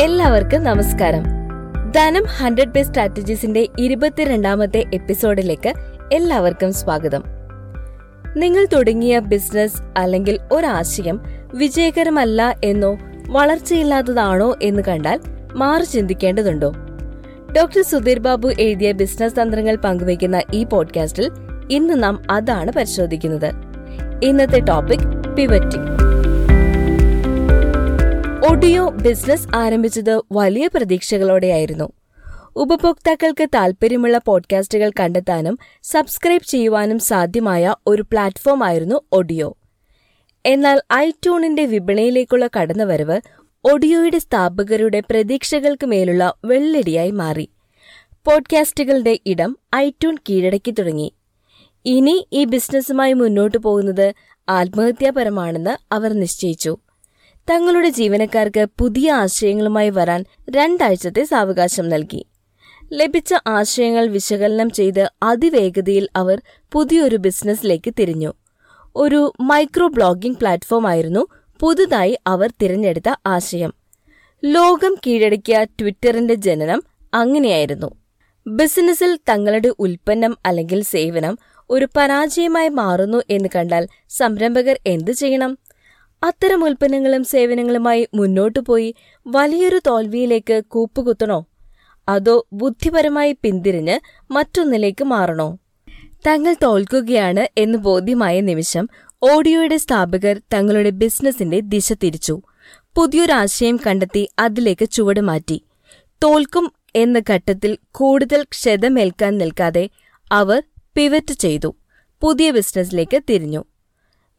എല്ലാവർക്കും നമസ്കാരം. ധനം ഹൺഡ്രഡ് ബേ സ്ട്രാറ്റജീസിന്റെ ഇരുപത്തിരണ്ടാമത്തെ എപ്പിസോഡിലേക്ക് എല്ലാവർക്കും സ്വാഗതം. നിങ്ങൾ തുടങ്ങിയ ബിസിനസ് അല്ലെങ്കിൽ ഒരാശയം വിജയകരമല്ല എന്നോ വളർച്ചയില്ലാത്തതാണോ എന്ന് കണ്ടാൽ മാറി ചിന്തിക്കേണ്ടതുണ്ടോ? ഡോക്ടർ സുധീർ ബാബു എഴുതിയ ബിസിനസ് തന്ത്രങ്ങൾ പങ്കുവയ്ക്കുന്ന ഈ പോഡ്കാസ്റ്റിൽ ഇന്ന് നാം അതാണ് പരിശോധിക്കുന്നത്. ഇന്നത്തെ ടോപ്പിക് പിവറ്റിംഗ്. ഒഡിയോ ബിസിനസ് ആരംഭിച്ചത് വലിയ പ്രതീക്ഷകളോടെയായിരുന്നു. ഉപഭോക്താക്കൾക്ക് താൽപ്പര്യമുള്ള പോഡ്കാസ്റ്റുകൾ കണ്ടെത്താനും സബ്സ്ക്രൈബ് ചെയ്യുവാനും സാധ്യമായ ഒരു പ്ലാറ്റ്ഫോം ആയിരുന്നു ഓഡിയോ. എന്നാൽ ഐട്യൂണിന്റെ വിപണിയിലേക്കുള്ള കടന്നുവരവ് ഓഡിയോയുടെ സ്ഥാപകരുടെ പ്രതീക്ഷകൾക്ക് മേലുള്ള വെള്ളടിയായി മാറി. പോഡ്കാസ്റ്റുകളുടെ ഇടം ഐട്യൂൺ കീഴടക്കി തുടങ്ങി. ഇനി ഈ ബിസിനസ്സുമായി മുന്നോട്ടു പോകുന്നത് ആത്മഹത്യാപരമാണെന്ന് അവർ നിശ്ചയിച്ചു. തങ്ങളുടെ ജീവനക്കാർക്ക് പുതിയ ആശയങ്ങളുമായി വരാൻ രണ്ടാഴ്ചത്തെ സാവകാശം നൽകി. ലഭിച്ച ആശയങ്ങൾ വിശകലനം ചെയ്ത് അതിവേഗതയിൽ അവർ പുതിയൊരു ബിസിനസ്സിലേക്ക് തിരിഞ്ഞു. ഒരു മൈക്രോ ബ്ലോഗിംഗ് പ്ലാറ്റ്ഫോം ആയിരുന്നു പുതുതായി അവർ തിരഞ്ഞെടുത്ത ആശയം. ലോകം കീഴടക്കിയ ട്വിറ്ററിന്റെ ജനനം അങ്ങനെയായിരുന്നു. ബിസിനസ്സിൽ തങ്ങളുടെ ഉൽപ്പന്നം അല്ലെങ്കിൽ സേവനം ഒരു പരാജയമായി മാറുന്നു എന്ന് കണ്ടാൽ സംരംഭകർ എന്തു ചെയ്യണം? അത്തരം ഉൽപ്പന്നങ്ങളും സേവനങ്ങളുമായി മുന്നോട്ടു പോയി വലിയൊരു തോൽവിയിലേക്ക് കൂപ്പുകുത്തണോ? അതോ ബുദ്ധിപരമായി പിന്തിരിഞ്ഞ് മറ്റൊന്നിലേക്ക് മാറണോ? തങ്ങൾ തോൽക്കുകയാണ് എന്ന് ബോധ്യമായ നിമിഷം ഓഡിയോയുടെ സ്ഥാപകർ തങ്ങളുടെ ബിസിനസിന്റെ ദിശ തിരിച്ചു. പുതിയൊരാശയം കണ്ടെത്തി അതിലേക്ക് ചുവട് മാറ്റി. തോൽക്കും എന്ന ഘട്ടത്തിൽ കൂടുതൽ ക്ഷതമേൽക്കാൻ നിൽക്കാതെ അവർ പിവറ്റ് ചെയ്തു. പുതിയ ബിസിനസ്സിലേക്ക് തിരിഞ്ഞു.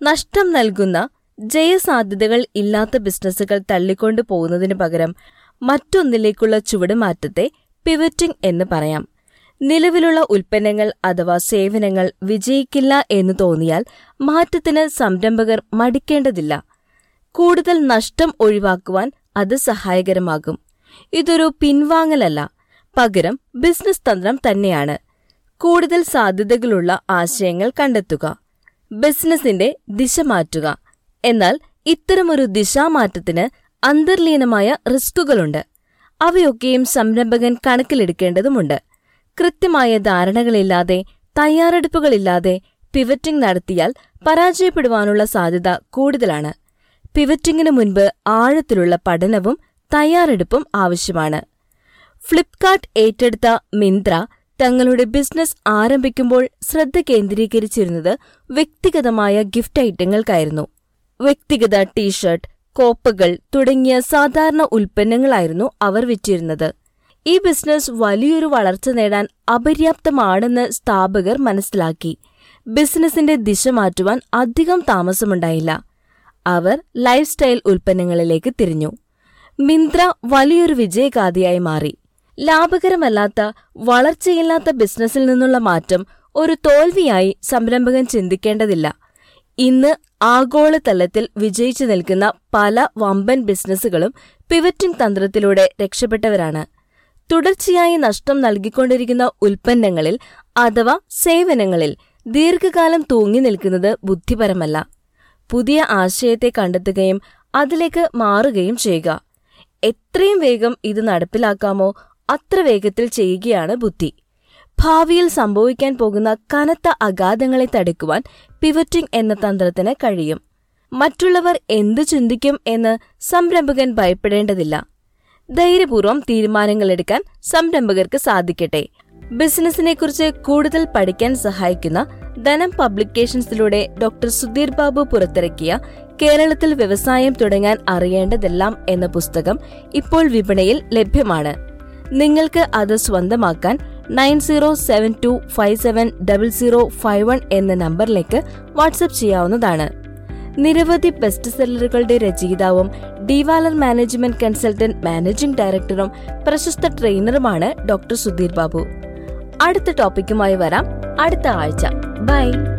നഷ്ടം നൽകുന്ന ജയസാധ്യതകൾ ഇല്ലാത്ത ബിസിനസ്സുകൾ തള്ളിക്കൊണ്ടു പോകുന്നതിനു പകരം മറ്റൊന്നിലേക്കുള്ള ചുവടുമാറ്റത്തെ പിവറ്റിംഗ് എന്ന് പറയാം. നിലവിലുള്ള ഉൽപ്പന്നങ്ങൾ അഥവാ സേവനങ്ങൾ വിജയിക്കില്ല എന്ന് തോന്നിയാൽ മാറ്റത്തിന് സംരംഭകർ മടിക്കേണ്ടതില്ല. കൂടുതൽ നഷ്ടം ഒഴിവാക്കുവാൻ അത് സഹായകരമാകും. ഇതൊരു പിൻവാങ്ങലല്ല പകരം ബിസിനസ് തന്ത്രം തന്നെയാണ്. കൂടുതൽ സാധ്യതകളുള്ള ആശയങ്ങൾ കണ്ടെത്തുക ബിസിനസിന്റെ ദിശ മാറ്റുക. എന്നാൽ ഇത്തരമൊരു ദിശാമാറ്റത്തിന് അന്തർലീനമായ റിസ്കുകളുണ്ട്. അവയൊക്കെയും സംരംഭകൻ കണക്കിലെടുക്കേണ്ടതുമുണ്ട്. കൃത്യമായ ധാരണകളില്ലാതെ തയ്യാറെടുപ്പുകളില്ലാതെ പിവറ്റിംഗ് നടത്തിയാൽ പരാജയപ്പെടുവാനുള്ള സാധ്യത കൂടുതലാണ്. പിവറ്റിംഗിന് മുൻപ് ആഴത്തിലുള്ള പഠനവും തയ്യാറെടുപ്പും ആവശ്യമാണ്. ഫ്ലിപ്കാർട്ട് ഏറ്റെടുത്ത മിന്ത്ര തങ്ങളുടെ ബിസിനസ് ആരംഭിക്കുമ്പോൾ ശ്രദ്ധ കേന്ദ്രീകരിച്ചിരുന്നത് വ്യക്തിഗതമായ ഗിഫ്റ്റ് ഐറ്റങ്ങൾക്കായിരുന്നു. വ്യക്തിഗത ടീഷർട്ട് കോപ്പകൾ തുടങ്ങിയ സാധാരണ ഉൽപ്പന്നങ്ങളായിരുന്നു അവർ വിറ്റിരുന്നത്. ഈ ബിസിനസ് വലിയൊരു വളർച്ച നേടാൻ അപര്യാപ്തമാണെന്ന് സ്ഥാപകർ മനസ്സിലാക്കി. ബിസിനസിന്റെ ദിശ മാറ്റുവാൻ അധികം താമസമുണ്ടായില്ല. അവർ ലൈഫ് സ്റ്റൈൽ ഉൽപ്പന്നങ്ങളിലേക്ക് തിരിഞ്ഞു. മിന്ത്ര വലിയൊരു വിജയഗാഥയായി മാറി. ലാഭകരമല്ലാത്ത വളർച്ചയില്ലാത്ത ബിസിനസ്സിൽ നിന്നുള്ള മാറ്റം ഒരു തോൽവിയായി സംരംഭകൻ ചിന്തിക്കേണ്ടതില്ല. ഇന്ന് ആഗോളതലത്തിൽ വിജയിച്ചു നിൽക്കുന്ന പല വമ്പൻ ബിസിനസ്സുകളും പിവറ്റിംഗ് തന്ത്രത്തിലൂടെ രക്ഷപ്പെട്ടവരാണ്. തുടർച്ചയായി നഷ്ടം നൽകിക്കൊണ്ടിരിക്കുന്ന ഉൽപ്പന്നങ്ങളിൽ അഥവാ സേവനങ്ങളിൽ ദീർഘകാലം തൂങ്ങി നിൽക്കുന്നത് ബുദ്ധിപരമല്ല. പുതിയ ആശയത്തെ കണ്ടെത്തുകയും അതിലേക്ക് മാറുകയും ചെയ്യുക. എത്രയും വേഗം ഇത് നടപ്പിലാക്കാമോ അത്ര വേഗത്തിൽ ചെയ്യുകയാണ് ബുദ്ധി. ഭാവിയിൽ സംഭവിക്കാൻ പോകുന്ന കനത്ത അഗാധങ്ങളെ തടുക്കുവാൻ പിവറ്റിംഗ് എന്ന തന്ത്രത്തിന് കഴിയും. മറ്റുള്ളവർ എന്തു ചിന്തിക്കും എന്ന് സംരംഭകൻ ഭയപ്പെടേണ്ടതില്ല. ധൈര്യപൂർവം തീരുമാനങ്ങളെടുക്കാൻ സംരംഭകർക്ക് സാധിക്കട്ടെ. ബിസിനസിനെക്കുറിച്ച് കൂടുതൽ പഠിക്കാൻ സഹായിക്കുന്ന ധനം പബ്ലിക്കേഷൻസിലൂടെ ഡോക്ടർ സുധീർ ബാബു പുറത്തിറക്കിയ കേരളത്തിൽ വ്യവസായം തുടങ്ങാൻ അറിയേണ്ടതെല്ലാം എന്ന പുസ്തകം ഇപ്പോൾ വിപണിയിൽ ലഭ്യമാണ്. നിങ്ങൾക്ക് അത് സ്വന്തമാക്കാൻ nine zero seven two five seven double zero five one എന്ന നമ്പറിലേക്ക് വാട്സപ്പ് ചെയ്യാവുന്നതാണ്. നിരവധി ബെസ്റ്റ് സെല്ലറുകളുടെ രചയിതാവും ഡിവാലർ മാനേജ്മെന്റ് കൺസൾട്ടന്റ് മാനേജിംഗ് ഡയറക്ടറും പ്രശസ്ത ട്രെയിനറുമാണ് ഡോക്ടർ സുധീർ ബാബു. അടുത്ത ടോപ്പിക്കുമായി വരാം. അടുത്ത ആഴ്ച. ബൈ.